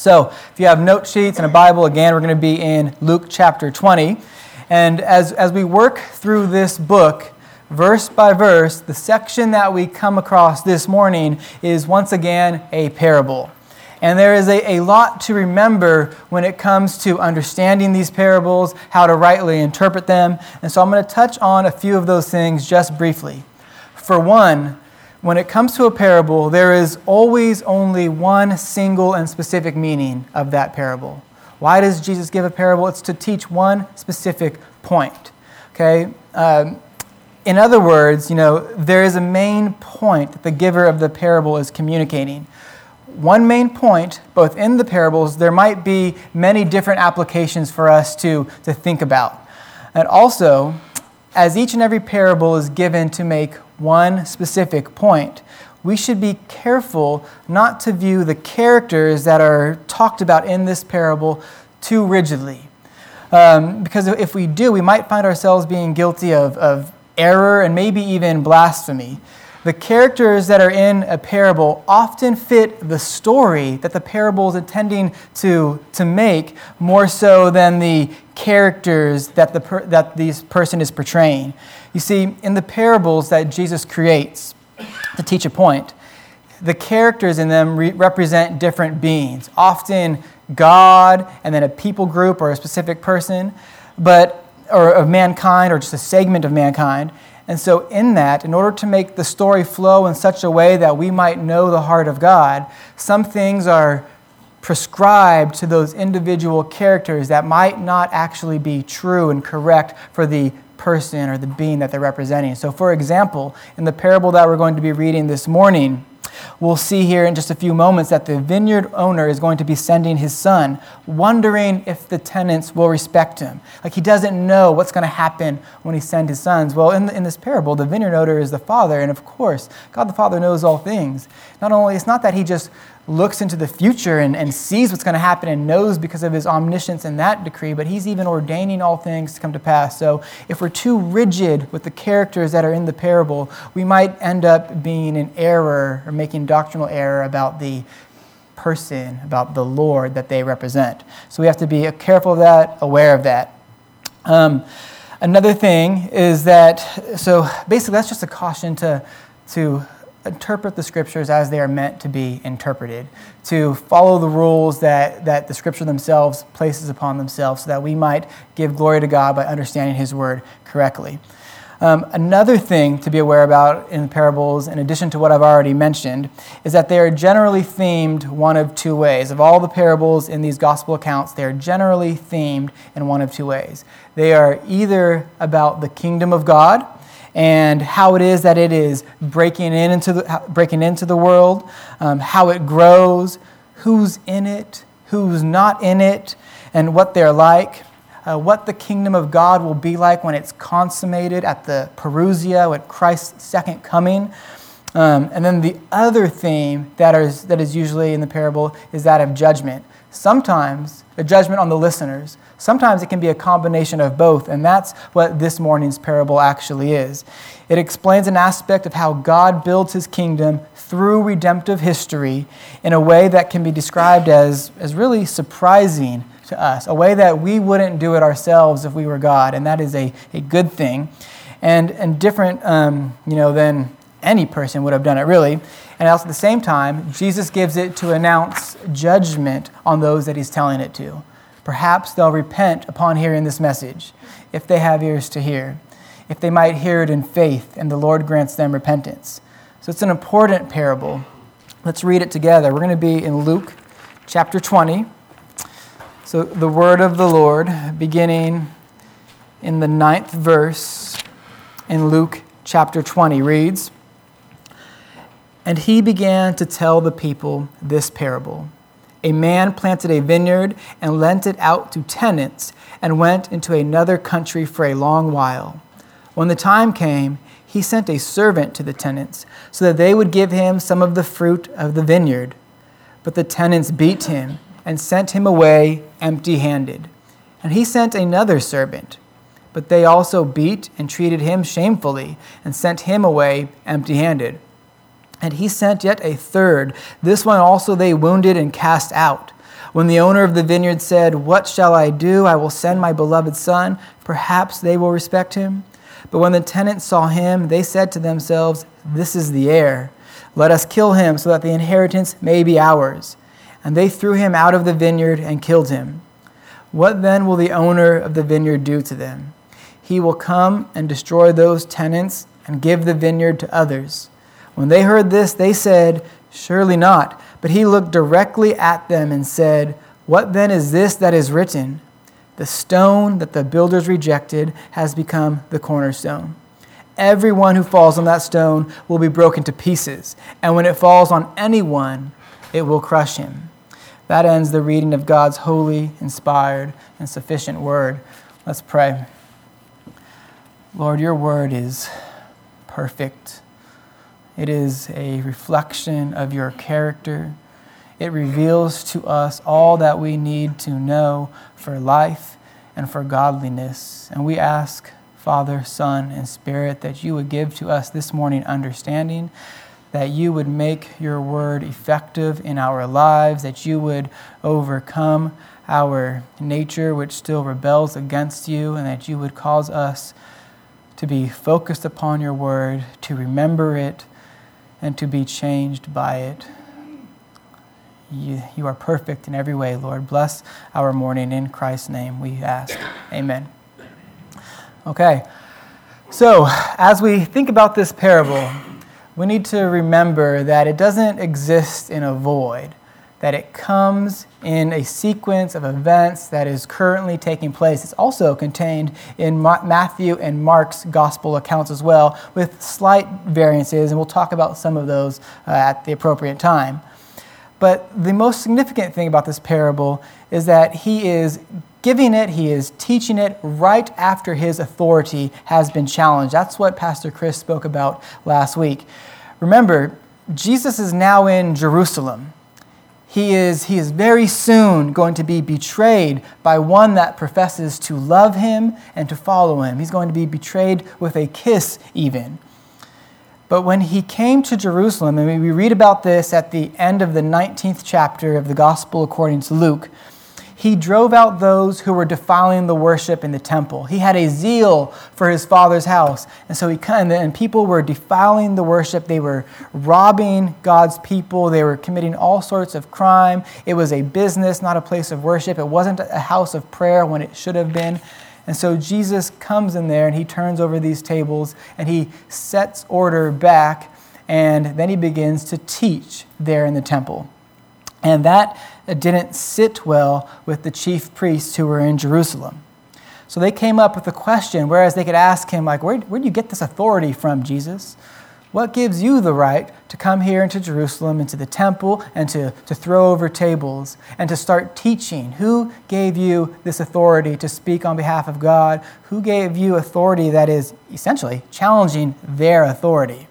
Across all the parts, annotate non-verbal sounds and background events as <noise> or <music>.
So, if you have note sheets and a Bible, again, we're going to be in Luke chapter 20. And as, as we work through this book, verse by verse, the section that we come across this morning is once again a parable. And there is a, a lot to remember when it comes to understanding these parables, how to rightly interpret them. And so I'm going to touch on a few of those things just briefly. For one, when it comes to a parable, there is always only one single and specific meaning of that parable. Why does Jesus give a parable? It's to teach one specific point. Okay? Um, in other words, you know, there is a main point that the giver of the parable is communicating. One main point, both in the parables, there might be many different applications for us to, to think about. And also, as each and every parable is given to make one specific point, we should be careful not to view the characters that are talked about in this parable too rigidly. Um, because if we do, we might find ourselves being guilty of, of error and maybe even blasphemy. The characters that are in a parable often fit the story that the parable is intending to, to make more so than the characters that, the per, that this person is portraying. You see, in the parables that Jesus creates to teach a point, the characters in them re- represent different beings, often God and then a people group or a specific person, but or of mankind or just a segment of mankind. And so, in that, in order to make the story flow in such a way that we might know the heart of God, some things are prescribed to those individual characters that might not actually be true and correct for the person or the being that they're representing. So, for example, in the parable that we're going to be reading this morning, We'll see here in just a few moments that the vineyard owner is going to be sending his son, wondering if the tenants will respect him. Like he doesn't know what's going to happen when he sends his sons. Well, in, the, in this parable, the vineyard owner is the father, and of course, God the Father knows all things. Not only, it's not that he just looks into the future and, and sees what's going to happen and knows because of his omniscience in that decree, but he's even ordaining all things to come to pass. So if we're too rigid with the characters that are in the parable, we might end up being in error or making doctrinal error about the person, about the Lord that they represent. So we have to be careful of that, aware of that. Um, another thing is that, so basically, that's just a caution to, to interpret the scriptures as they are meant to be interpreted, to follow the rules that, that the scripture themselves places upon themselves, so that we might give glory to God by understanding his word correctly. Um, another thing to be aware about in parables, in addition to what I've already mentioned, is that they are generally themed one of two ways. Of all the parables in these gospel accounts, they are generally themed in one of two ways. They are either about the kingdom of God, and how it is that it is breaking, in into, the, breaking into the world, um, how it grows, who's in it, who's not in it, and what they're like, uh, what the kingdom of God will be like when it's consummated at the Parousia, at Christ's second coming. Um, and then the other theme that is, that is usually in the parable is that of judgment. Sometimes a judgment on the listeners, Sometimes it can be a combination of both, and that's what this morning's parable actually is. It explains an aspect of how God builds his kingdom through redemptive history in a way that can be described as, as really surprising to us, a way that we wouldn't do it ourselves if we were God, and that is a, a good thing. And, and different, um, you know, than any person would have done it, really. And also at the same time, Jesus gives it to announce judgment on those that he's telling it to. Perhaps they'll repent upon hearing this message, if they have ears to hear, if they might hear it in faith, and the Lord grants them repentance. So it's an important parable. Let's read it together. We're going to be in Luke chapter 20. So the word of the Lord, beginning in the ninth verse in Luke chapter 20, reads And he began to tell the people this parable. A man planted a vineyard and lent it out to tenants and went into another country for a long while. When the time came, he sent a servant to the tenants so that they would give him some of the fruit of the vineyard. But the tenants beat him and sent him away empty handed. And he sent another servant. But they also beat and treated him shamefully and sent him away empty handed. And he sent yet a third. This one also they wounded and cast out. When the owner of the vineyard said, What shall I do? I will send my beloved son. Perhaps they will respect him. But when the tenants saw him, they said to themselves, This is the heir. Let us kill him so that the inheritance may be ours. And they threw him out of the vineyard and killed him. What then will the owner of the vineyard do to them? He will come and destroy those tenants and give the vineyard to others. When they heard this, they said, Surely not. But he looked directly at them and said, What then is this that is written? The stone that the builders rejected has become the cornerstone. Everyone who falls on that stone will be broken to pieces, and when it falls on anyone, it will crush him. That ends the reading of God's holy, inspired, and sufficient word. Let's pray. Lord, your word is perfect. It is a reflection of your character. It reveals to us all that we need to know for life and for godliness. And we ask, Father, Son, and Spirit, that you would give to us this morning understanding, that you would make your word effective in our lives, that you would overcome our nature, which still rebels against you, and that you would cause us to be focused upon your word, to remember it, and to be changed by it. You, you are perfect in every way, Lord. Bless our morning in Christ's name, we ask. Amen. Okay, so as we think about this parable, we need to remember that it doesn't exist in a void that it comes in a sequence of events that is currently taking place. It's also contained in Matthew and Mark's gospel accounts as well, with slight variances, and we'll talk about some of those uh, at the appropriate time. But the most significant thing about this parable is that he is giving it, he is teaching it right after his authority has been challenged. That's what Pastor Chris spoke about last week. Remember, Jesus is now in Jerusalem he is, he is very soon going to be betrayed by one that professes to love him and to follow him. He's going to be betrayed with a kiss, even. But when he came to Jerusalem, and we read about this at the end of the 19th chapter of the Gospel according to Luke, he drove out those who were defiling the worship in the temple. He had a zeal for his father's house. And so he and people were defiling the worship. They were robbing God's people. They were committing all sorts of crime. It was a business, not a place of worship. It wasn't a house of prayer when it should have been. And so Jesus comes in there and he turns over these tables and he sets order back and then he begins to teach there in the temple. And that didn't sit well with the chief priests who were in Jerusalem. So they came up with a question, whereas they could ask him, like, where, where do you get this authority from, Jesus? What gives you the right to come here into Jerusalem, into the temple, and to, to throw over tables and to start teaching? Who gave you this authority to speak on behalf of God? Who gave you authority that is essentially challenging their authority?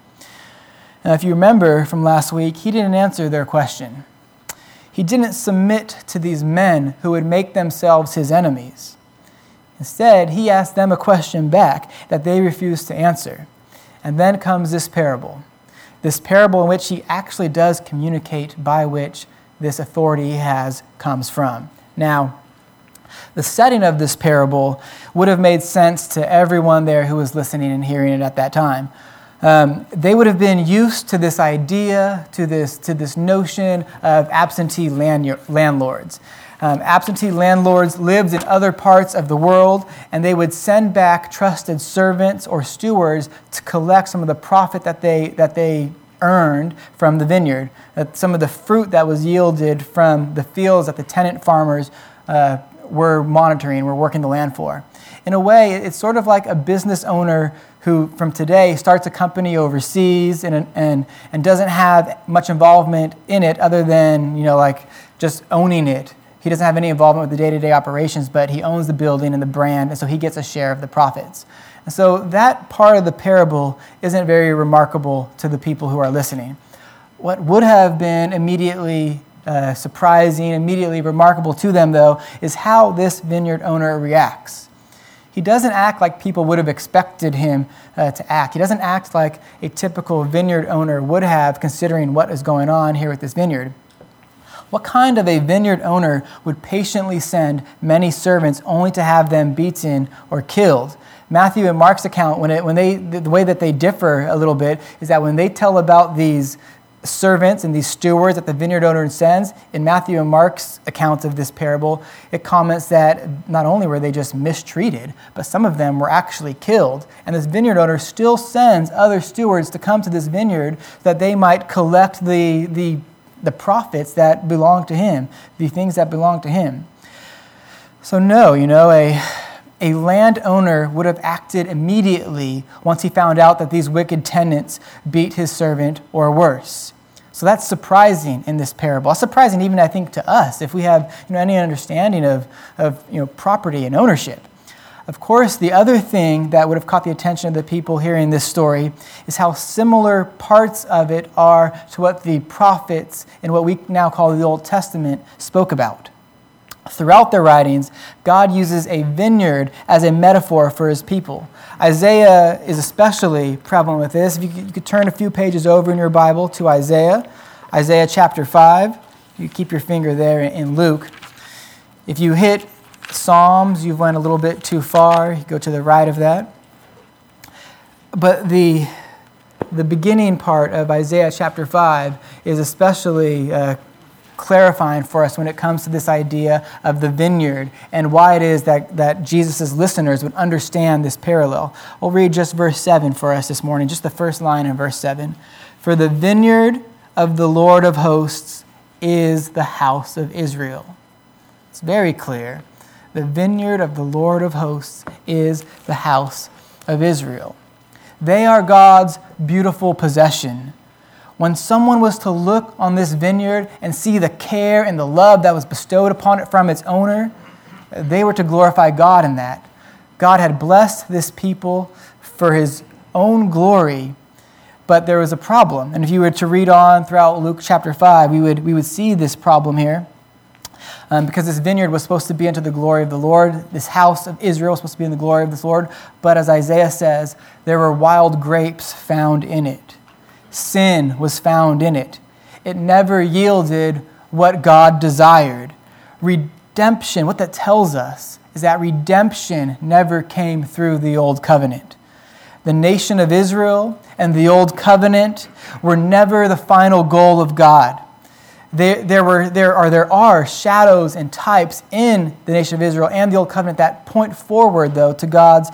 Now, if you remember from last week, he didn't answer their question. He didn't submit to these men who would make themselves his enemies. Instead, he asked them a question back that they refused to answer. And then comes this parable. This parable in which he actually does communicate by which this authority has comes from. Now, the setting of this parable would have made sense to everyone there who was listening and hearing it at that time. Um, they would have been used to this idea, to this, to this notion of absentee land, landlords. Um, absentee landlords lived in other parts of the world, and they would send back trusted servants or stewards to collect some of the profit that they, that they earned from the vineyard, that some of the fruit that was yielded from the fields that the tenant farmers uh, were monitoring, were working the land for. In a way, it's sort of like a business owner who from today starts a company overseas and, and, and doesn't have much involvement in it other than, you know, like just owning it. He doesn't have any involvement with the day to day operations, but he owns the building and the brand, and so he gets a share of the profits. And so that part of the parable isn't very remarkable to the people who are listening. What would have been immediately uh, surprising, immediately remarkable to them, though, is how this vineyard owner reacts he doesn't act like people would have expected him uh, to act. He doesn't act like a typical vineyard owner would have, considering what is going on here with this vineyard. What kind of a vineyard owner would patiently send many servants only to have them beaten or killed? Matthew and Mark's account, when, it, when they, the way that they differ a little bit is that when they tell about these servants and these stewards that the vineyard owner sends, in Matthew and Mark's accounts of this parable, it comments that not only were they just mistreated, but some of them were actually killed. And this vineyard owner still sends other stewards to come to this vineyard that they might collect the, the, the profits that belong to him, the things that belong to him. So, no, you know, a a landowner would have acted immediately once he found out that these wicked tenants beat his servant or worse. So that's surprising in this parable. Surprising even, I think, to us if we have you know, any understanding of, of you know, property and ownership. Of course, the other thing that would have caught the attention of the people hearing this story is how similar parts of it are to what the prophets in what we now call the Old Testament spoke about. Throughout their writings, God uses a vineyard as a metaphor for his people. Isaiah is especially prevalent with this. If you could, you could turn a few pages over in your Bible to Isaiah, Isaiah chapter 5. You keep your finger there in Luke. If you hit Psalms, you've went a little bit too far. You go to the right of that. But the, the beginning part of Isaiah chapter 5 is especially uh, clarifying for us when it comes to this idea of the vineyard and why it is that, that Jesus' listeners would understand this parallel. We'll read just verse 7 for us this morning, just the first line in verse 7. For the vineyard of the Lord of hosts is the house of Israel. It's very clear. The vineyard of the Lord of hosts is the house of Israel. They are God's beautiful possession when someone was to look on this vineyard and see the care and the love that was bestowed upon it from its owner, they were to glorify God in that. God had blessed this people for his own glory, but there was a problem. And if you were to read on throughout Luke chapter 5, we would, we would see this problem here. Um, because this vineyard was supposed to be unto the glory of the Lord. This house of Israel was supposed to be in the glory of the Lord. But as Isaiah says, there were wild grapes found in it sin was found in it. It never yielded what God desired. Redemption, what that tells us is that redemption never came through the old covenant. The nation of Israel and the old covenant were never the final goal of God. There, there, were, there, are, there are shadows and types in the nation of Israel and the old covenant that point forward, though, to God's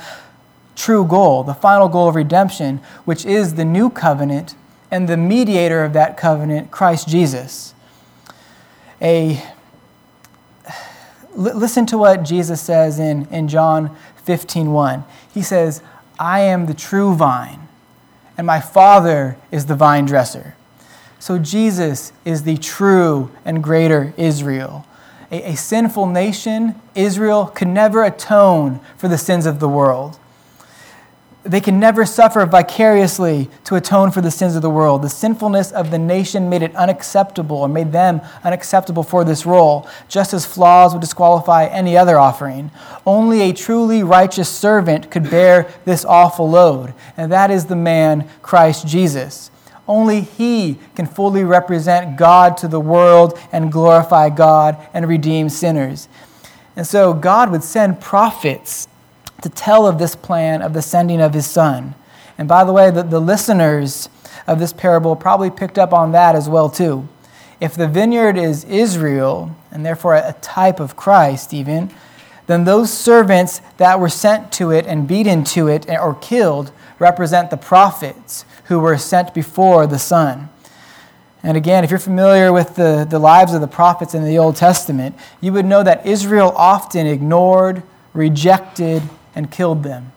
true goal, the final goal of redemption, which is the new covenant and the mediator of that covenant, Christ Jesus. A, listen to what Jesus says in, in John 15 1. He says, I am the true vine, and my Father is the vine dresser. So Jesus is the true and greater Israel. A, a sinful nation, Israel, could never atone for the sins of the world they can never suffer vicariously to atone for the sins of the world. The sinfulness of the nation made it unacceptable or made them unacceptable for this role, just as flaws would disqualify any other offering. Only a truly righteous servant could bear this awful load, and that is the man Christ Jesus. Only he can fully represent God to the world and glorify God and redeem sinners. And so God would send prophets to tell of this plan of the sending of his son. And by the way, the, the listeners of this parable probably picked up on that as well too. If the vineyard is Israel, and therefore a type of Christ even, then those servants that were sent to it and beaten to it or killed represent the prophets who were sent before the Son. And again, if you're familiar with the, the lives of the prophets in the Old Testament, you would know that Israel often ignored, rejected, and killed them.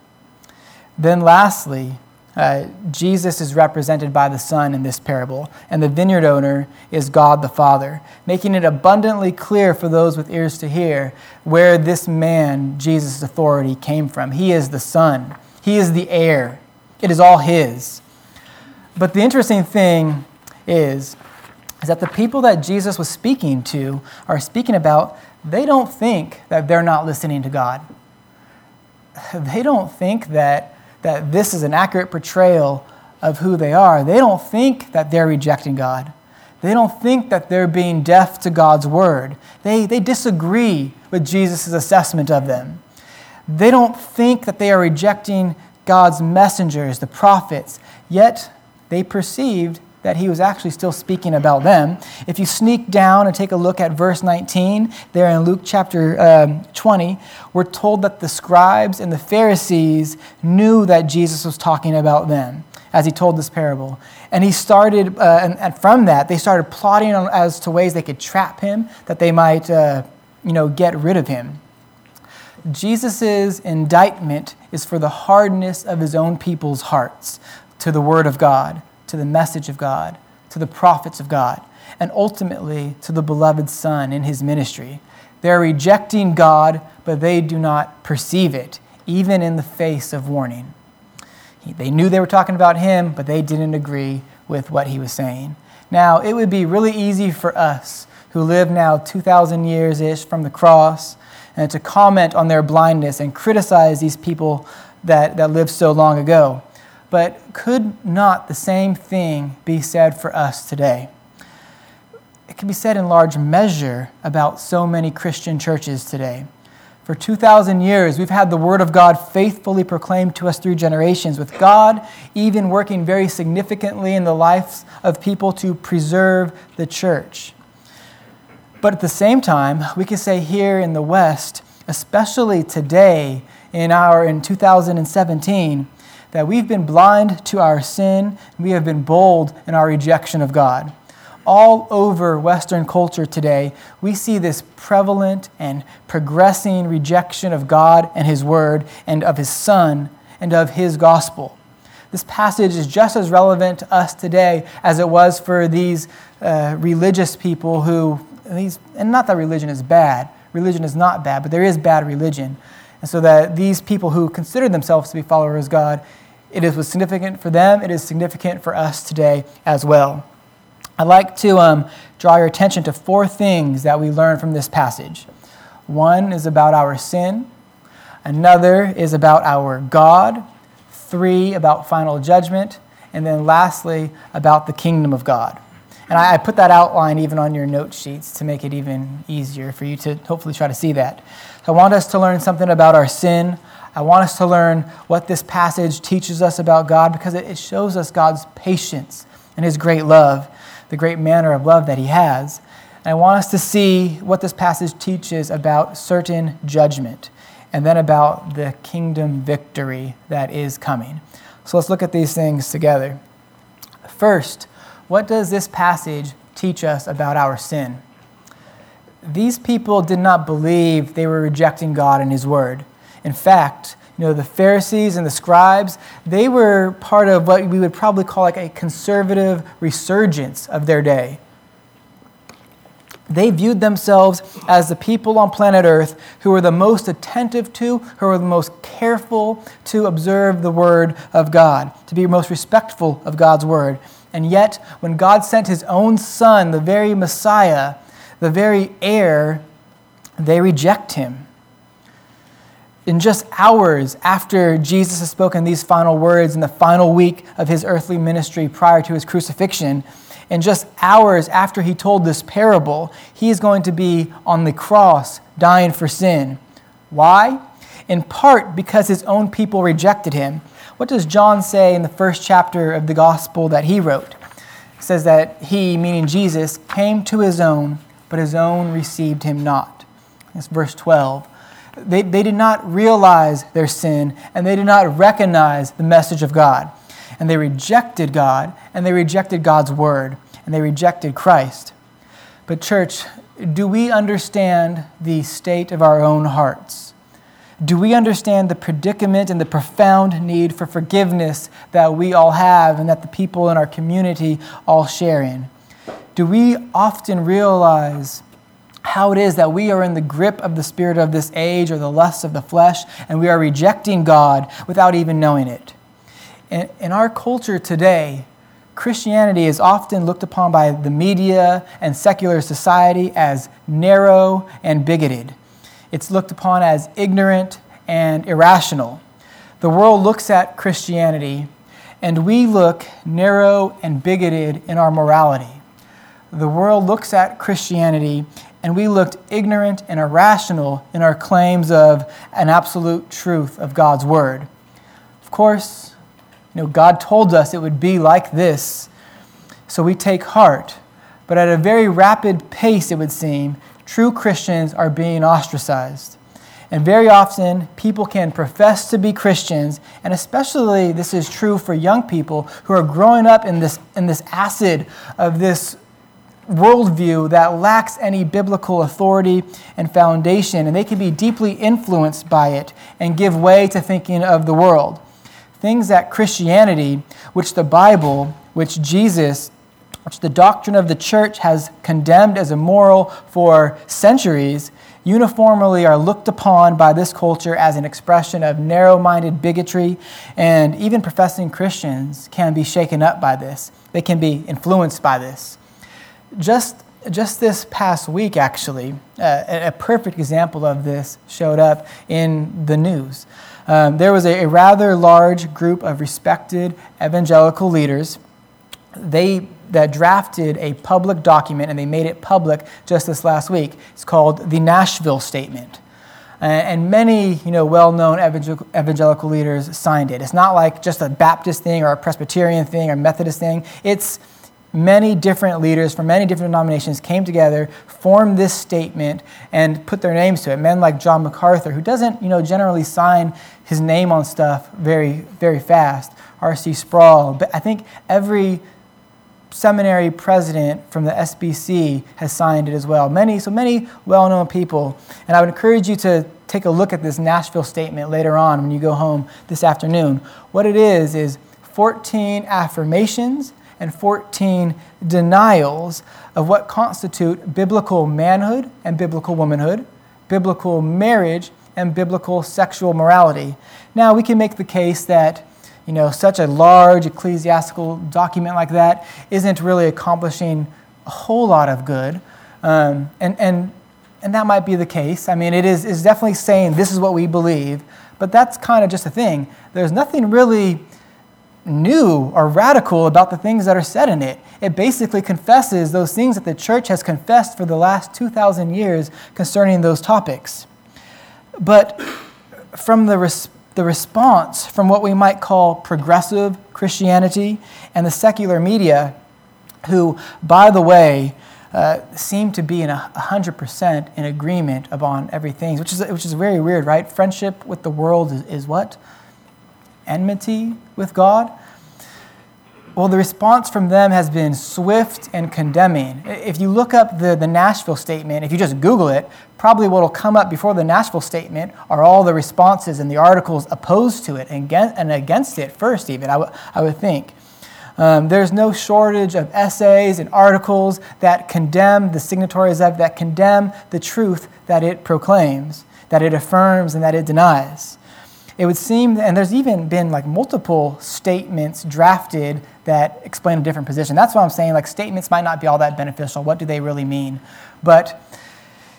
Then, lastly, uh, Jesus is represented by the Son in this parable, and the vineyard owner is God the Father, making it abundantly clear for those with ears to hear where this man, Jesus' authority, came from. He is the Son, He is the heir, it is all His. But the interesting thing is, is that the people that Jesus was speaking to are speaking about, they don't think that they're not listening to God <laughs> they don't think that, that this is an accurate portrayal of who they are. They don't think that they're rejecting God. They don't think that they're being deaf to God's word. They, they disagree with Jesus' assessment of them. They don't think that they are rejecting God's messengers, the prophets, yet they perceived that he was actually still speaking about them. If you sneak down and take a look at verse 19, there in Luke chapter um, 20, we're told that the scribes and the Pharisees knew that Jesus was talking about them as he told this parable. And he started, uh, and, and, from that, they started plotting on, as to ways they could trap him, that they might, uh, you know, get rid of him. Jesus' indictment is for the hardness of his own people's hearts to the word of God to the message of God, to the prophets of God, and ultimately to the beloved Son in his ministry. They're rejecting God, but they do not perceive it, even in the face of warning. They knew they were talking about him, but they didn't agree with what he was saying. Now, it would be really easy for us who live now 2,000 years ish from the cross and to comment on their blindness and criticize these people that, that lived so long ago. But could not the same thing be said for us today? It can be said in large measure about so many Christian churches today. For 2,000 years, we've had the Word of God faithfully proclaimed to us through generations, with God even working very significantly in the lives of people to preserve the church. But at the same time, we can say here in the West, especially today in our in 2017, that we've been blind to our sin, we have been bold in our rejection of God. All over Western culture today, we see this prevalent and progressing rejection of God and His Word and of His Son and of His gospel. This passage is just as relevant to us today as it was for these uh, religious people who, these, and not that religion is bad, religion is not bad, but there is bad religion. And so that these people who consider themselves to be followers of God, it is was significant for them, it is significant for us today as well. I'd like to um, draw your attention to four things that we learn from this passage. One is about our sin, another is about our God, three about final judgment, and then lastly about the kingdom of God. And I, I put that outline even on your note sheets to make it even easier for you to hopefully try to see that. I want us to learn something about our sin. I want us to learn what this passage teaches us about God because it shows us God's patience and His great love, the great manner of love that He has. And I want us to see what this passage teaches about certain judgment and then about the kingdom victory that is coming. So let's look at these things together. First, what does this passage teach us about our sin? These people did not believe they were rejecting God and His Word. In fact, you know, the Pharisees and the scribes, they were part of what we would probably call like a conservative resurgence of their day. They viewed themselves as the people on planet Earth who were the most attentive to, who were the most careful to observe the Word of God, to be most respectful of God's Word. And yet, when God sent his own son, the very Messiah, the very heir, they reject him. In just hours after Jesus has spoken these final words in the final week of his earthly ministry prior to his crucifixion, in just hours after he told this parable, he is going to be on the cross dying for sin. Why? In part because his own people rejected him what does John say in the first chapter of the gospel that he wrote? It says that he, meaning Jesus, came to his own, but his own received him not. That's verse 12. They, they did not realize their sin, and they did not recognize the message of God. And they rejected God, and they rejected God's word, and they rejected Christ. But, church, do we understand the state of our own hearts? Do we understand the predicament and the profound need for forgiveness that we all have and that the people in our community all share in? Do we often realize how it is that we are in the grip of the spirit of this age or the lusts of the flesh and we are rejecting God without even knowing it? In, in our culture today, Christianity is often looked upon by the media and secular society as narrow and bigoted. It's looked upon as ignorant and irrational. The world looks at Christianity, and we look narrow and bigoted in our morality. the world looks at Christianity and we looked ignorant and irrational in our claims of an absolute truth of God's word. Of course, you know, God told us it would be like this, so we take heart. But at a very rapid pace, it would seem, true Christians are being ostracized. And very often, people can profess to be Christians, and especially this is true for young people who are growing up in this, in this acid of this worldview that lacks any biblical authority and foundation, and they can be deeply influenced by it and give way to thinking of the world. Things that Christianity, which the Bible, which Jesus, which the doctrine of the church has condemned as immoral for centuries, uniformly are looked upon by this culture as an expression of narrow minded bigotry, and even professing Christians can be shaken up by this. They can be influenced by this. Just, just this past week, actually, uh, a perfect example of this showed up in the news. Um, there was a, a rather large group of respected evangelical leaders. They that drafted a public document and they made it public just this last week. It's called the Nashville Statement. And many, you know, well-known evangelical leaders signed it. It's not like just a Baptist thing or a Presbyterian thing or Methodist thing. It's many different leaders from many different denominations came together, formed this statement, and put their names to it. Men like John MacArthur, who doesn't, you know, generally sign his name on stuff very, very fast. R.C. Sproul. But I think every seminary president from the SBC has signed it as well. Many, so many well-known people. And I would encourage you to take a look at this Nashville statement later on when you go home this afternoon. What it is is 14 affirmations and 14 denials of what constitute biblical manhood and biblical womanhood, biblical marriage and biblical sexual morality. Now, we can make the case that you know, such a large ecclesiastical document like that isn't really accomplishing a whole lot of good. Um, and, and, and that might be the case. I mean, it is, is definitely saying this is what we believe, but that's kind of just a thing. There's nothing really new or radical about the things that are said in it. It basically confesses those things that the church has confessed for the last 2,000 years concerning those topics. But from the, the response from what we might call progressive Christianity and the secular media, who, by the way, uh, seem to be in a 100% in agreement upon everything, which is, which is very weird, right? Friendship with the world is, is what? enmity with God? Well, the response from them has been swift and condemning. If you look up the, the Nashville statement, if you just Google it, probably what will come up before the Nashville statement are all the responses and the articles opposed to it and against it first, even, I, w- I would think. Um, there's no shortage of essays and articles that condemn the signatories of, that condemn the truth that it proclaims, that it affirms, and that it denies it would seem, and there's even been like multiple statements drafted that explain a different position. That's why I'm saying like statements might not be all that beneficial. What do they really mean? But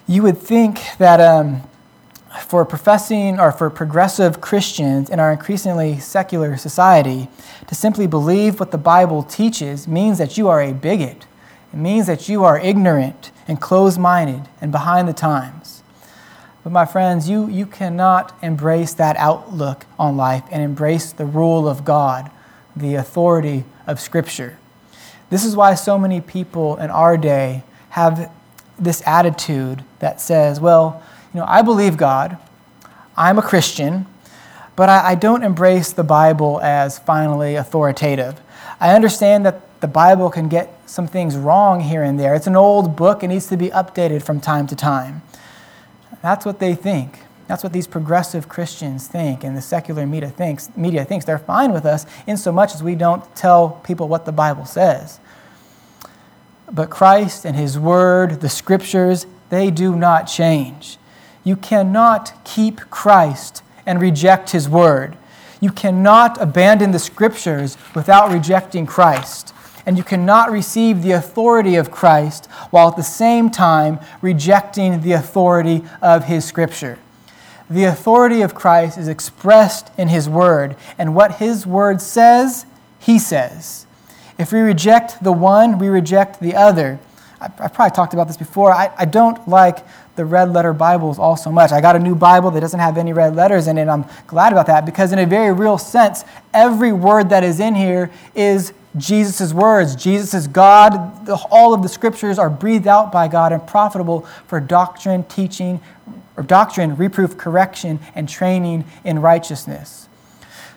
you would think that um, for professing or for progressive Christians in our increasingly secular society, to simply believe what the Bible teaches means that you are a bigot. It means that you are ignorant and closed minded and behind the times. But my friends, you, you cannot embrace that outlook on life and embrace the rule of God, the authority of Scripture. This is why so many people in our day have this attitude that says, well, you know, I believe God, I'm a Christian, but I, I don't embrace the Bible as finally authoritative. I understand that the Bible can get some things wrong here and there. It's an old book, it needs to be updated from time to time. That's what they think. That's what these progressive Christians think, and the secular media thinks. Media thinks they're fine with us in so much as we don't tell people what the Bible says. But Christ and His Word, the Scriptures, they do not change. You cannot keep Christ and reject His Word. You cannot abandon the Scriptures without rejecting Christ and you cannot receive the authority of Christ while at the same time rejecting the authority of His Scripture. The authority of Christ is expressed in His Word, and what His Word says, He says. If we reject the one, we reject the other. I've probably talked about this before. I, I don't like the red letter Bibles all so much. I got a new Bible that doesn't have any red letters in it. And I'm glad about that because, in a very real sense, every word that is in here is Jesus' words. Jesus is God. All of the scriptures are breathed out by God and profitable for doctrine, teaching, or doctrine, reproof, correction, and training in righteousness.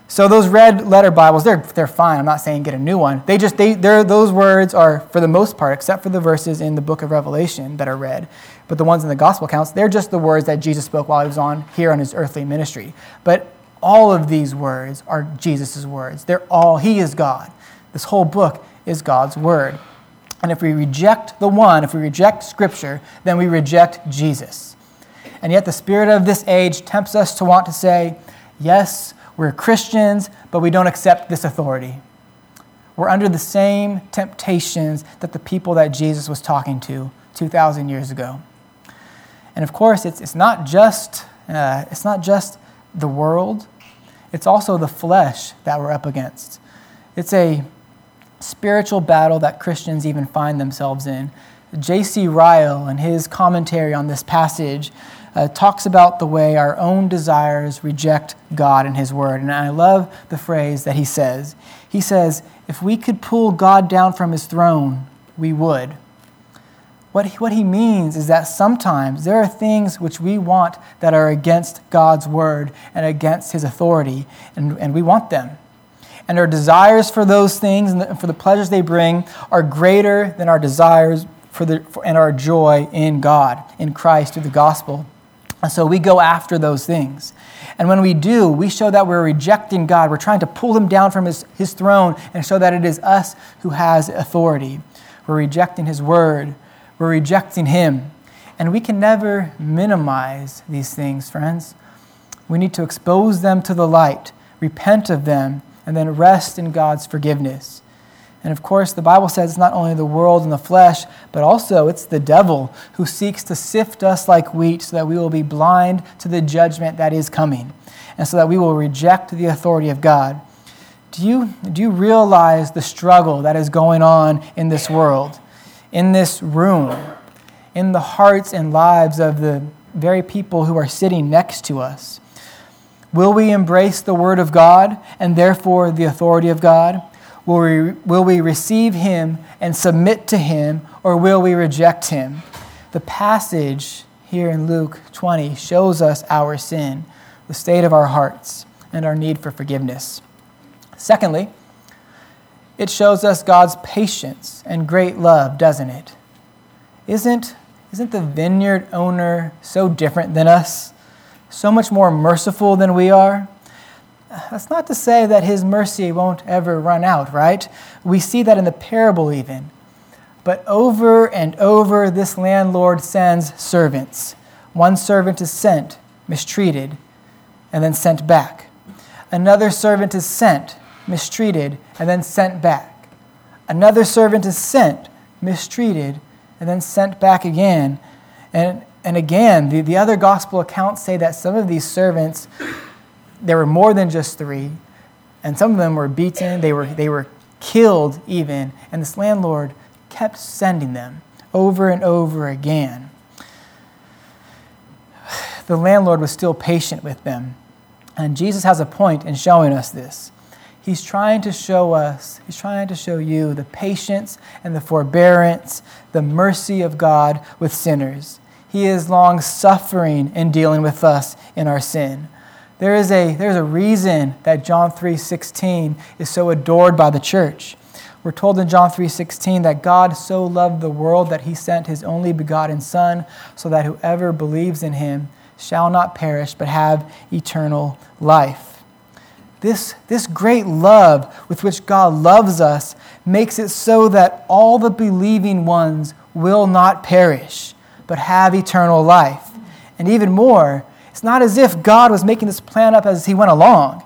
So those red letter Bibles, they're, they're fine. I'm not saying get a new one. They just, they, those words are, for the most part, except for the verses in the book of Revelation that are read, but the ones in the gospel accounts, they're just the words that Jesus spoke while he was on here on his earthly ministry. But all of these words are Jesus' words. They're all, he is God. This whole book is God's word. And if we reject the one, if we reject Scripture, then we reject Jesus. And yet the spirit of this age tempts us to want to say, yes, we're Christians, but we don't accept this authority. We're under the same temptations that the people that Jesus was talking to 2,000 years ago. And of course, it's, it's, not just, uh, it's not just the world, it's also the flesh that we're up against. It's a spiritual battle that Christians even find themselves in. J.C. Ryle, in his commentary on this passage, uh, talks about the way our own desires reject God and His Word. And I love the phrase that he says. He says, If we could pull God down from His throne, we would. What he, what he means is that sometimes there are things which we want that are against God's Word and against His authority, and, and we want them. And our desires for those things and, for the pleasures they bring are greater than our desires for the, for, and our joy in God, in Christ, through the gospel. And so we go after those things. And when we do, we show that we're rejecting God. We're trying to pull him down from his, his throne and show that it is us who has authority. We're rejecting his word. We're rejecting him. And we can never minimize these things, friends. We need to expose them to the light, repent of them, and then rest in God's forgiveness. And of course, the Bible says it's not only the world and the flesh, but also it's the devil who seeks to sift us like wheat so that we will be blind to the judgment that is coming and so that we will reject the authority of God. Do you, do you realize the struggle that is going on in this world, in this room, in the hearts and lives of the very people who are sitting next to us? Will we embrace the Word of God and therefore the authority of God? Will we, will we receive him and submit to him, or will we reject him? The passage here in Luke 20 shows us our sin, the state of our hearts, and our need for forgiveness. Secondly, it shows us God's patience and great love, doesn't it? Isn't, isn't the vineyard owner so different than us? So much more merciful than we are? That's not to say that his mercy won't ever run out, right? We see that in the parable, even. But over and over, this landlord sends servants. One servant is sent, mistreated, and then sent back. Another servant is sent, mistreated, and then sent back. Another servant is sent, mistreated, and then sent back again. And, and again, the, the other gospel accounts say that some of these servants there were more than just three, and some of them were beaten, they were, they were killed even, and this landlord kept sending them over and over again. <sighs> The landlord was still patient with them. And Jesus has a point in showing us this. He's trying to show us, he's trying to show you the patience and the forbearance, the mercy of God with sinners. He is long suffering in dealing with us in our sin. There is a, there's a reason that John 3.16 is so adored by the church. We're told in John 3:16 that God so loved the world that he sent his only begotten son so that whoever believes in him shall not perish but have eternal life. This, this great love with which God loves us makes it so that all the believing ones will not perish but have eternal life. And even more, it's not as if God was making this plan up as he went along.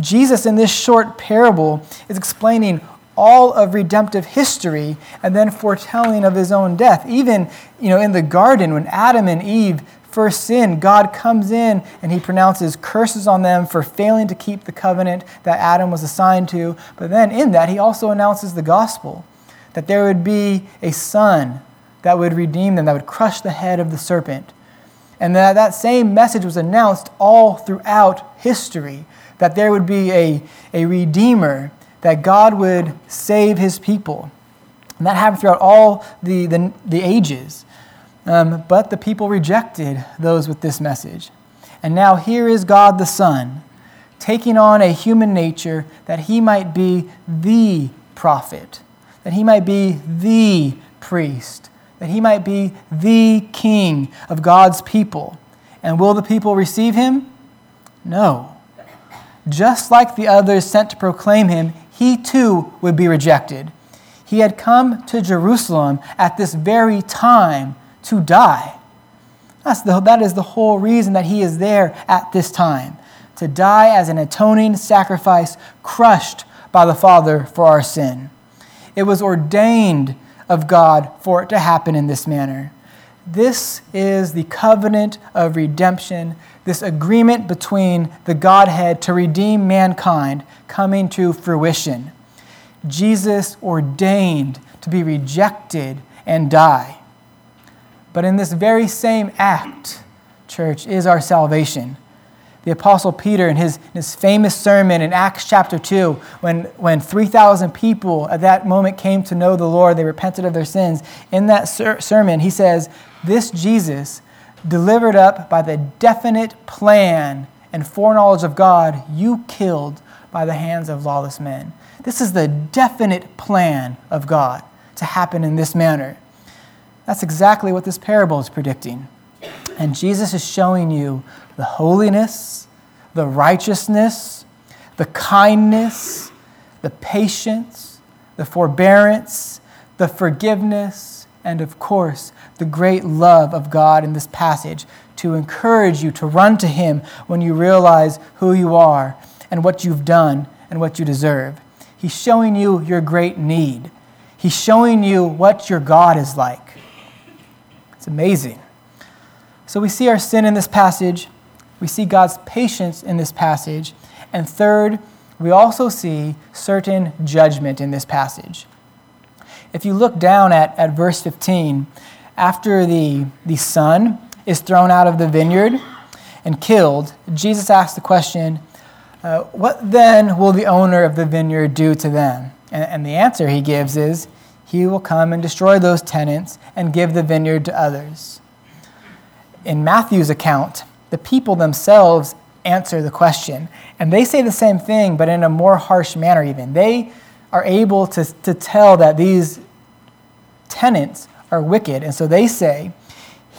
Jesus, in this short parable, is explaining all of redemptive history and then foretelling of his own death. Even you know, in the garden, when Adam and Eve first sinned, God comes in and he pronounces curses on them for failing to keep the covenant that Adam was assigned to. But then in that, he also announces the gospel that there would be a son that would redeem them, that would crush the head of the serpent. And that, that same message was announced all throughout history that there would be a, a redeemer, that God would save his people. And that happened throughout all the, the, the ages. Um, but the people rejected those with this message. And now here is God the Son taking on a human nature that he might be the prophet, that he might be the priest, that he might be the king of God's people. And will the people receive him? No. Just like the others sent to proclaim him, he too would be rejected. He had come to Jerusalem at this very time to die. That's the, that is the whole reason that he is there at this time to die as an atoning sacrifice crushed by the Father for our sin. It was ordained of God for it to happen in this manner. This is the covenant of redemption, this agreement between the Godhead to redeem mankind coming to fruition. Jesus ordained to be rejected and die. But in this very same act, church, is our salvation. The Apostle Peter, in his, his famous sermon in Acts chapter 2, when, when 3,000 people at that moment came to know the Lord, they repented of their sins, in that ser- sermon, he says, This Jesus, delivered up by the definite plan and foreknowledge of God, you killed by the hands of lawless men. This is the definite plan of God to happen in this manner. That's exactly what this parable is predicting. And Jesus is showing you the holiness, the righteousness, the kindness, the patience, the forbearance, the forgiveness, and of course, the great love of God in this passage to encourage you to run to Him when you realize who you are and what you've done and what you deserve. He's showing you your great need. He's showing you what your God is like. It's amazing. So we see our sin in this passage, we see God's patience in this passage, and third, we also see certain judgment in this passage. If you look down at, at verse 15, after the, the son is thrown out of the vineyard and killed, Jesus asks the question, uh, What then will the owner of the vineyard do to them? And, and the answer he gives is, he will come and destroy those tenants and give the vineyard to others. In Matthew's account, the people themselves answer the question, and they say the same thing, but in a more harsh manner, even. They are able to, to tell that these tenants are wicked, and so they say,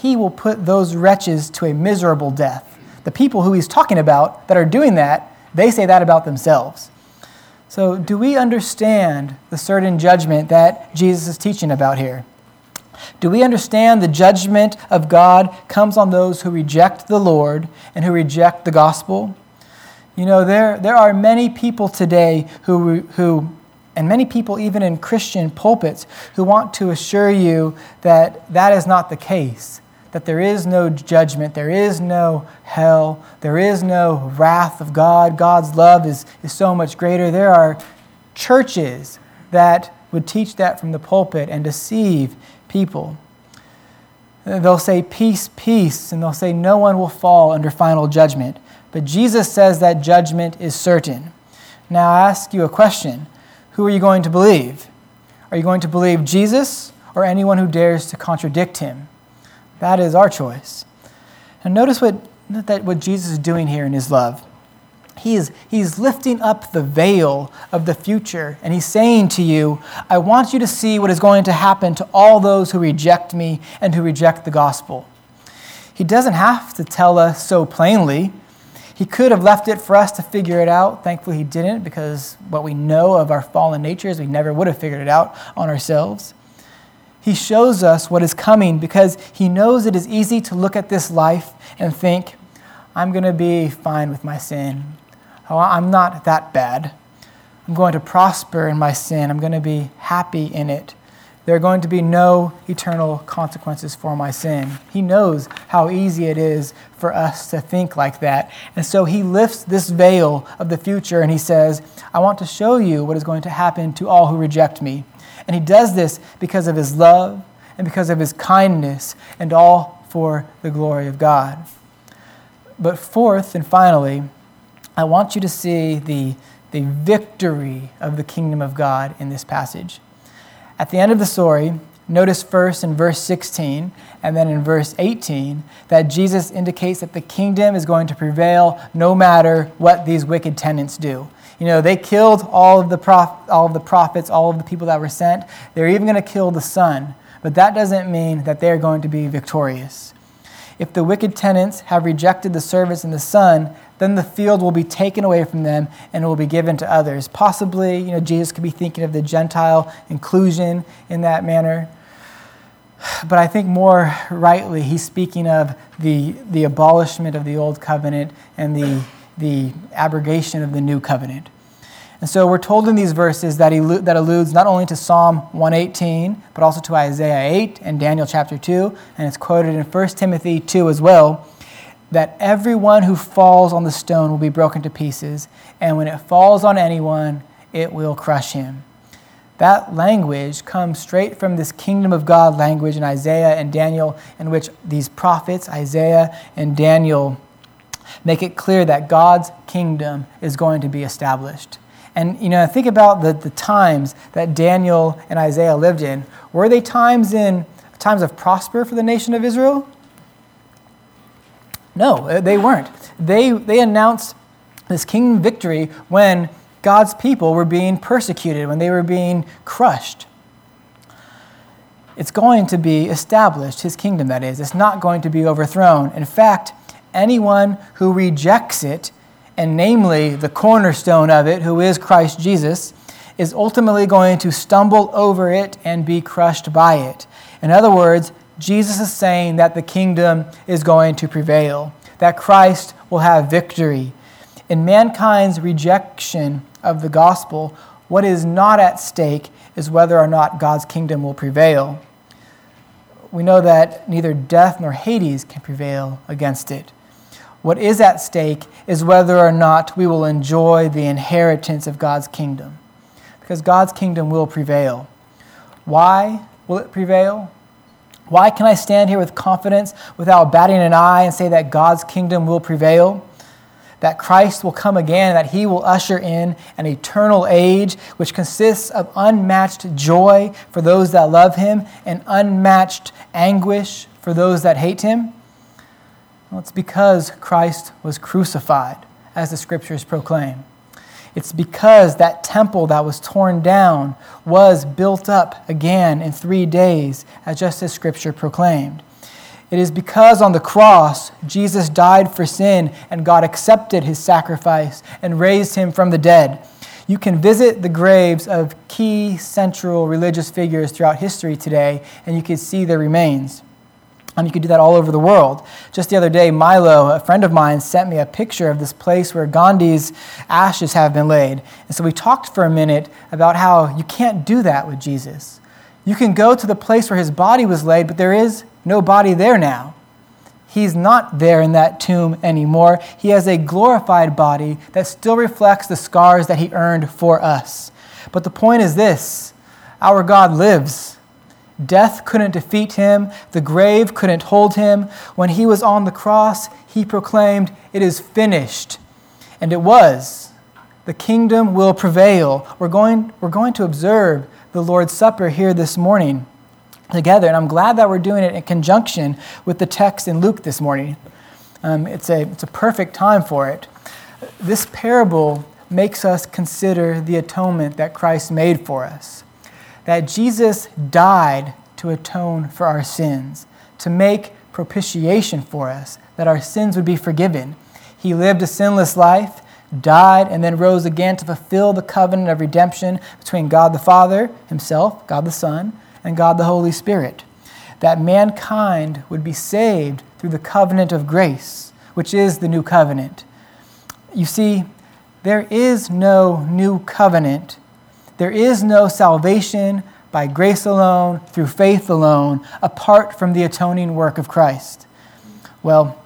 He will put those wretches to a miserable death. The people who he's talking about that are doing that, they say that about themselves. So, do we understand the certain judgment that Jesus is teaching about here? Do we understand the judgment of God comes on those who reject the Lord and who reject the gospel? You know, there, there are many people today who, who, and many people even in Christian pulpits, who want to assure you that that is not the case that there is no judgment, there is no hell, there is no wrath of God. God's love is, is so much greater. There are churches that would teach that from the pulpit and deceive people. Uh, they'll say, Peace, peace, and they'll say, No one will fall under final judgment. But Jesus says that judgment is certain. Now, I ask you a question Who are you going to believe? Are you going to believe Jesus or anyone who dares to contradict him? That is our choice. And notice what, that what Jesus is doing here in his love. He is, he's lifting up the veil of the future, and he's saying to you, I want you to see what is going to happen to all those who reject me and who reject the gospel. He doesn't have to tell us so plainly. He could have left it for us to figure it out. Thankfully, he didn't, because what we know of our fallen natures, we never would have figured it out on ourselves. He shows us what is coming because he knows it is easy to look at this life and think, I'm going to be fine with my sin. Oh, I'm not that bad. I'm going to prosper in my sin. I'm going to be happy in it. There are going to be no eternal consequences for my sin. He knows how easy it is for us to think like that. And so he lifts this veil of the future and he says, I want to show you what is going to happen to all who reject me. And he does this because of his love and because of his kindness, and all for the glory of God. But fourth and finally, I want you to see the, the victory of the kingdom of God in this passage. At the end of the story, notice first in verse 16 and then in verse 18 that Jesus indicates that the kingdom is going to prevail no matter what these wicked tenants do. You know, they killed all of the, prof- all of the prophets, all of the people that were sent. They're even going to kill the son. But that doesn't mean that they're going to be victorious. If the wicked tenants have rejected the service in the son, then the field will be taken away from them and it will be given to others. Possibly, you know, Jesus could be thinking of the Gentile inclusion in that manner. But I think more rightly, he's speaking of the, the abolishment of the old covenant and the, the abrogation of the new covenant. And so we're told in these verses that, elu- that alludes not only to Psalm 118, but also to Isaiah 8 and Daniel chapter 2, and it's quoted in 1 Timothy 2 as well, that everyone who falls on the stone will be broken to pieces, and when it falls on anyone, it will crush him. That language comes straight from this kingdom of God language in Isaiah and Daniel, in which these prophets, Isaiah and Daniel, make it clear that God's kingdom is going to be established. And you know, think about the, the times that Daniel and Isaiah lived in. Were they times in times of prosper for the nation of Israel? No, uh, they weren't. They, they announced this kingdom victory when God's people were being persecuted, when they were being crushed. It's going to be established, his kingdom, that is. It's not going to be overthrown. In fact, anyone who rejects it and namely the cornerstone of it, who is Christ Jesus, is ultimately going to stumble over it and be crushed by it. In other words, Jesus is saying that the kingdom is going to prevail, that Christ will have victory. In mankind's rejection of the gospel, what is not at stake is whether or not God's kingdom will prevail. We know that neither death nor Hades can prevail against it. What is at stake is whether or not we will enjoy the inheritance of God's kingdom. Because God's kingdom will prevail. Why will it prevail? Why can I stand here with confidence without batting an eye and say that God's kingdom will prevail? That Christ will come again, that he will usher in an eternal age which consists of unmatched joy for those that love him and unmatched anguish for those that hate him? Well, it's because Christ was crucified, as the scriptures proclaim. It's because that temple that was torn down was built up again in three days, as just as scripture proclaimed. It is because on the cross, Jesus died for sin and God accepted his sacrifice and raised him from the dead. You can visit the graves of key central religious figures throughout history today, and you can see their remains. Um, you could do that all over the world. Just the other day, Milo, a friend of mine, sent me a picture of this place where Gandhi's ashes have been laid. And so we talked for a minute about how you can't do that with Jesus. You can go to the place where his body was laid, but there is no body there now. He's not there in that tomb anymore. He has a glorified body that still reflects the scars that he earned for us. But the point is this our God lives. Death couldn't defeat him, the grave couldn't hold him. When he was on the cross, he proclaimed, It is finished. And it was. The kingdom will prevail. We're going, we're going to observe the Lord's Supper here this morning together, and I'm glad that we're doing it in conjunction with the text in Luke this morning. Um, it's, a, it's a perfect time for it. This parable makes us consider the atonement that Christ made for us that Jesus died to atone for our sins, to make propitiation for us, that our sins would be forgiven. He lived a sinless life, died, and then rose again to fulfill the covenant of redemption between God the Father, Himself, God the Son, and God the Holy Spirit. That mankind would be saved through the covenant of grace, which is the new covenant. You see, there is no new covenant there is no salvation by grace alone, through faith alone, apart from the atoning work of Christ. Well,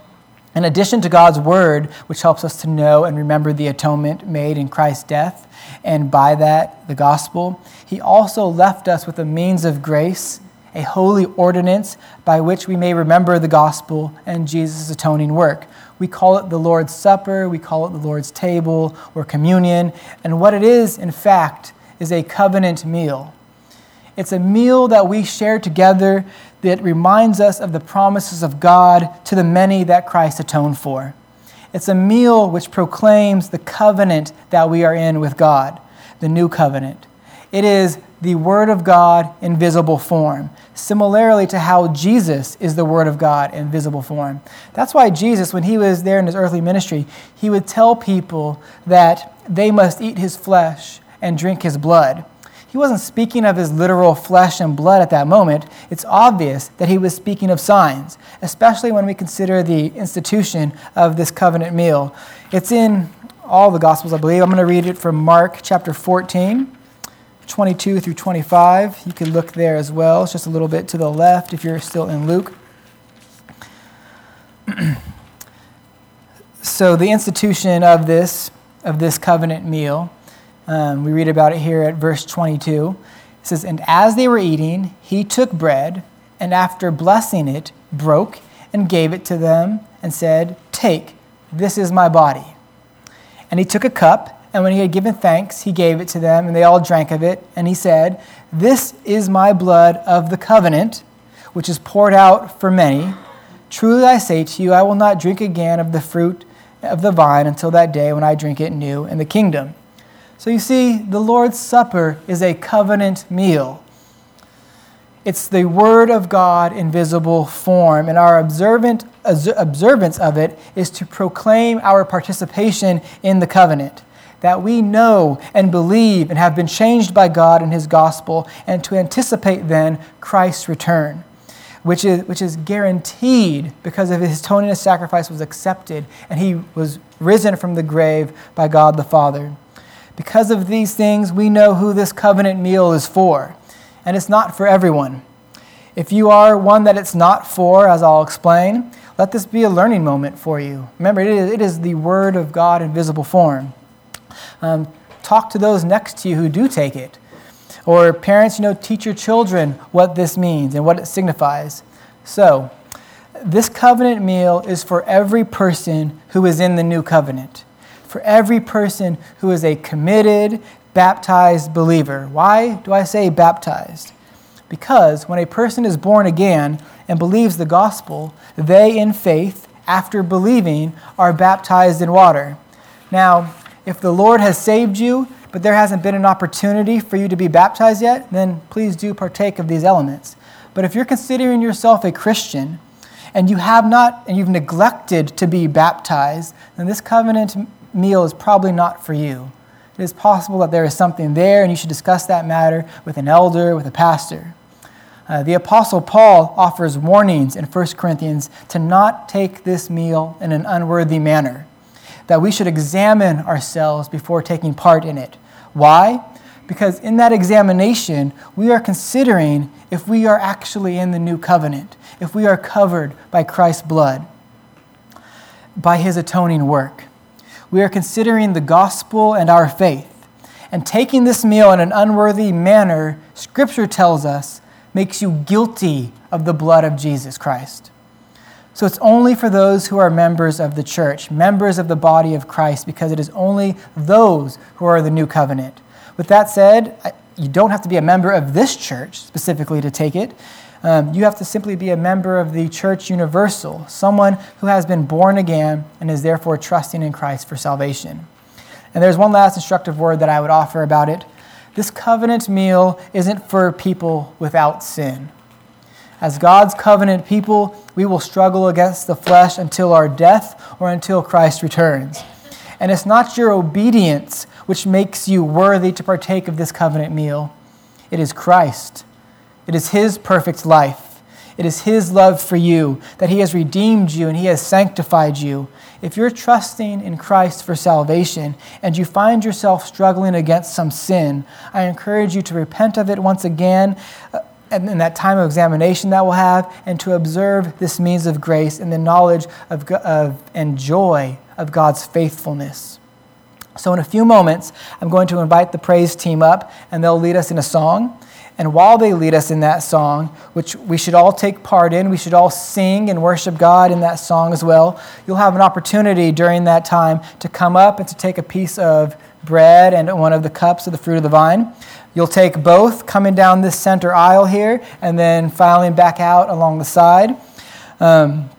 in addition to God's word, which helps us to know and remember the atonement made in Christ's death, and by that, the gospel, he also left us with a means of grace a holy ordinance by which we may remember the gospel and Jesus' atoning work. We call it the Lord's Supper, we call it the Lord's table or communion, and what it is, in fact, is a covenant meal. It's a meal that we share together that reminds us of the promises of God to the many that Christ atoned for. It's a meal which proclaims the covenant that we are in with God, the new covenant. It is the Word of God in visible form, similarly to how Jesus is the Word of God in visible form. That's why Jesus, when he was there in his earthly ministry, he would tell people that they must eat his flesh and drink his blood. He wasn't speaking of his literal flesh and blood at that moment. It's obvious that he was speaking of signs, especially when we consider the institution of this covenant meal. It's in all the Gospels, I believe. I'm going to read it from Mark chapter 14. 22 through 25. You can look there as well. It's just a little bit to the left if you're still in Luke. <clears throat> so the institution of this of this covenant meal, um, we read about it here at verse 22. It says, "And as they were eating, he took bread, and after blessing it, broke and gave it to them, and said, Take, this is my body. And he took a cup." And when he had given thanks, he gave it to them, and they all drank of it. And he said, This is my blood of the covenant, which is poured out for many. Truly I say to you, I will not drink again of the fruit of the vine until that day when I drink it new in the kingdom. So you see, the Lord's Supper is a covenant meal. It's the Word of God in visible form, and our observant, observance of it is to proclaim our participation in the covenant that we know and believe and have been changed by God in His gospel, and to anticipate then Christ's return, which is, which is guaranteed because of His atoning sacrifice was accepted and He was risen from the grave by God the Father. Because of these things, we know who this covenant meal is for, and it's not for everyone. If you are one that it's not for, as I'll explain, let this be a learning moment for you. Remember, it is, it is the Word of God in visible form. Um, talk to those next to you who do take it. Or parents, you know, teach your children what this means and what it signifies. So, this covenant meal is for every person who is in the new covenant, for every person who is a committed, baptized believer. Why do I say baptized? Because when a person is born again and believes the gospel, they, in faith, after believing, are baptized in water. Now, if the Lord has saved you, but there hasn't been an opportunity for you to be baptized yet, then please do partake of these elements. But if you're considering yourself a Christian and you have not and you've neglected to be baptized, then this covenant meal is probably not for you. It is possible that there is something there and you should discuss that matter with an elder, with a pastor. Uh, the Apostle Paul offers warnings in 1 Corinthians to not take this meal in an unworthy manner that we should examine ourselves before taking part in it. Why? Because in that examination, we are considering if we are actually in the new covenant, if we are covered by Christ's blood, by his atoning work. We are considering the gospel and our faith. And taking this meal in an unworthy manner, Scripture tells us, makes you guilty of the blood of Jesus Christ. So it's only for those who are members of the church, members of the body of Christ, because it is only those who are the new covenant. With that said, you don't have to be a member of this church specifically to take it. Um, you have to simply be a member of the church universal, someone who has been born again and is therefore trusting in Christ for salvation. And there's one last instructive word that I would offer about it. This covenant meal isn't for people without sin. As God's covenant people, we will struggle against the flesh until our death or until Christ returns. And it's not your obedience which makes you worthy to partake of this covenant meal. It is Christ. It is His perfect life. It is His love for you that He has redeemed you and He has sanctified you. If you're trusting in Christ for salvation and you find yourself struggling against some sin, I encourage you to repent of it once again. Uh, and in that time of examination that we'll have, and to observe this means of grace and the knowledge of, of and joy of God's faithfulness. So, in a few moments, I'm going to invite the praise team up, and they'll lead us in a song. And while they lead us in that song, which we should all take part in, we should all sing and worship God in that song as well. You'll have an opportunity during that time to come up and to take a piece of bread and one of the cups of the fruit of the vine. You'll take both coming down this center aisle here and then filing back out along the side. Um,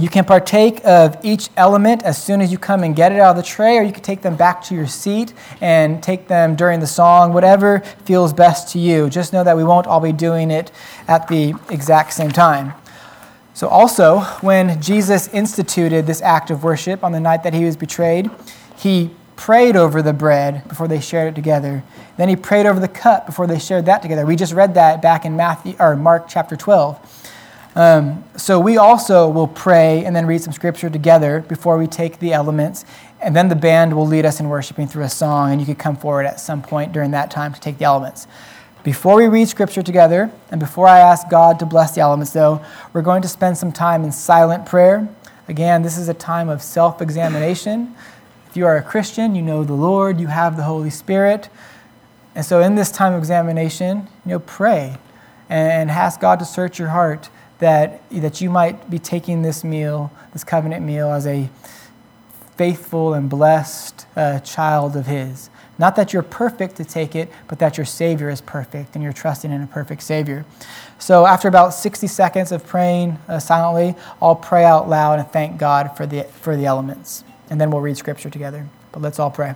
you can partake of each element as soon as you come and get it out of the tray, or you can take them back to your seat and take them during the song, whatever feels best to you. Just know that we won't all be doing it at the exact same time. So, also, when Jesus instituted this act of worship on the night that he was betrayed, he prayed over the bread before they shared it together. Then he prayed over the cup before they shared that together. We just read that back in Matthew or Mark chapter 12. Um, so we also will pray and then read some scripture together before we take the elements. And then the band will lead us in worshiping through a song, and you could come forward at some point during that time to take the elements. Before we read scripture together, and before I ask God to bless the elements, though, we're going to spend some time in silent prayer. Again, this is a time of self examination. If you are a Christian, you know the Lord, you have the Holy Spirit. And so, in this time of examination, you know, pray and ask God to search your heart that, that you might be taking this meal, this covenant meal, as a faithful and blessed uh, child of His. Not that you're perfect to take it, but that your Savior is perfect and you're trusting in a perfect Savior. So, after about 60 seconds of praying uh, silently, I'll pray out loud and thank God for the, for the elements. And then we'll read Scripture together. But let's all pray.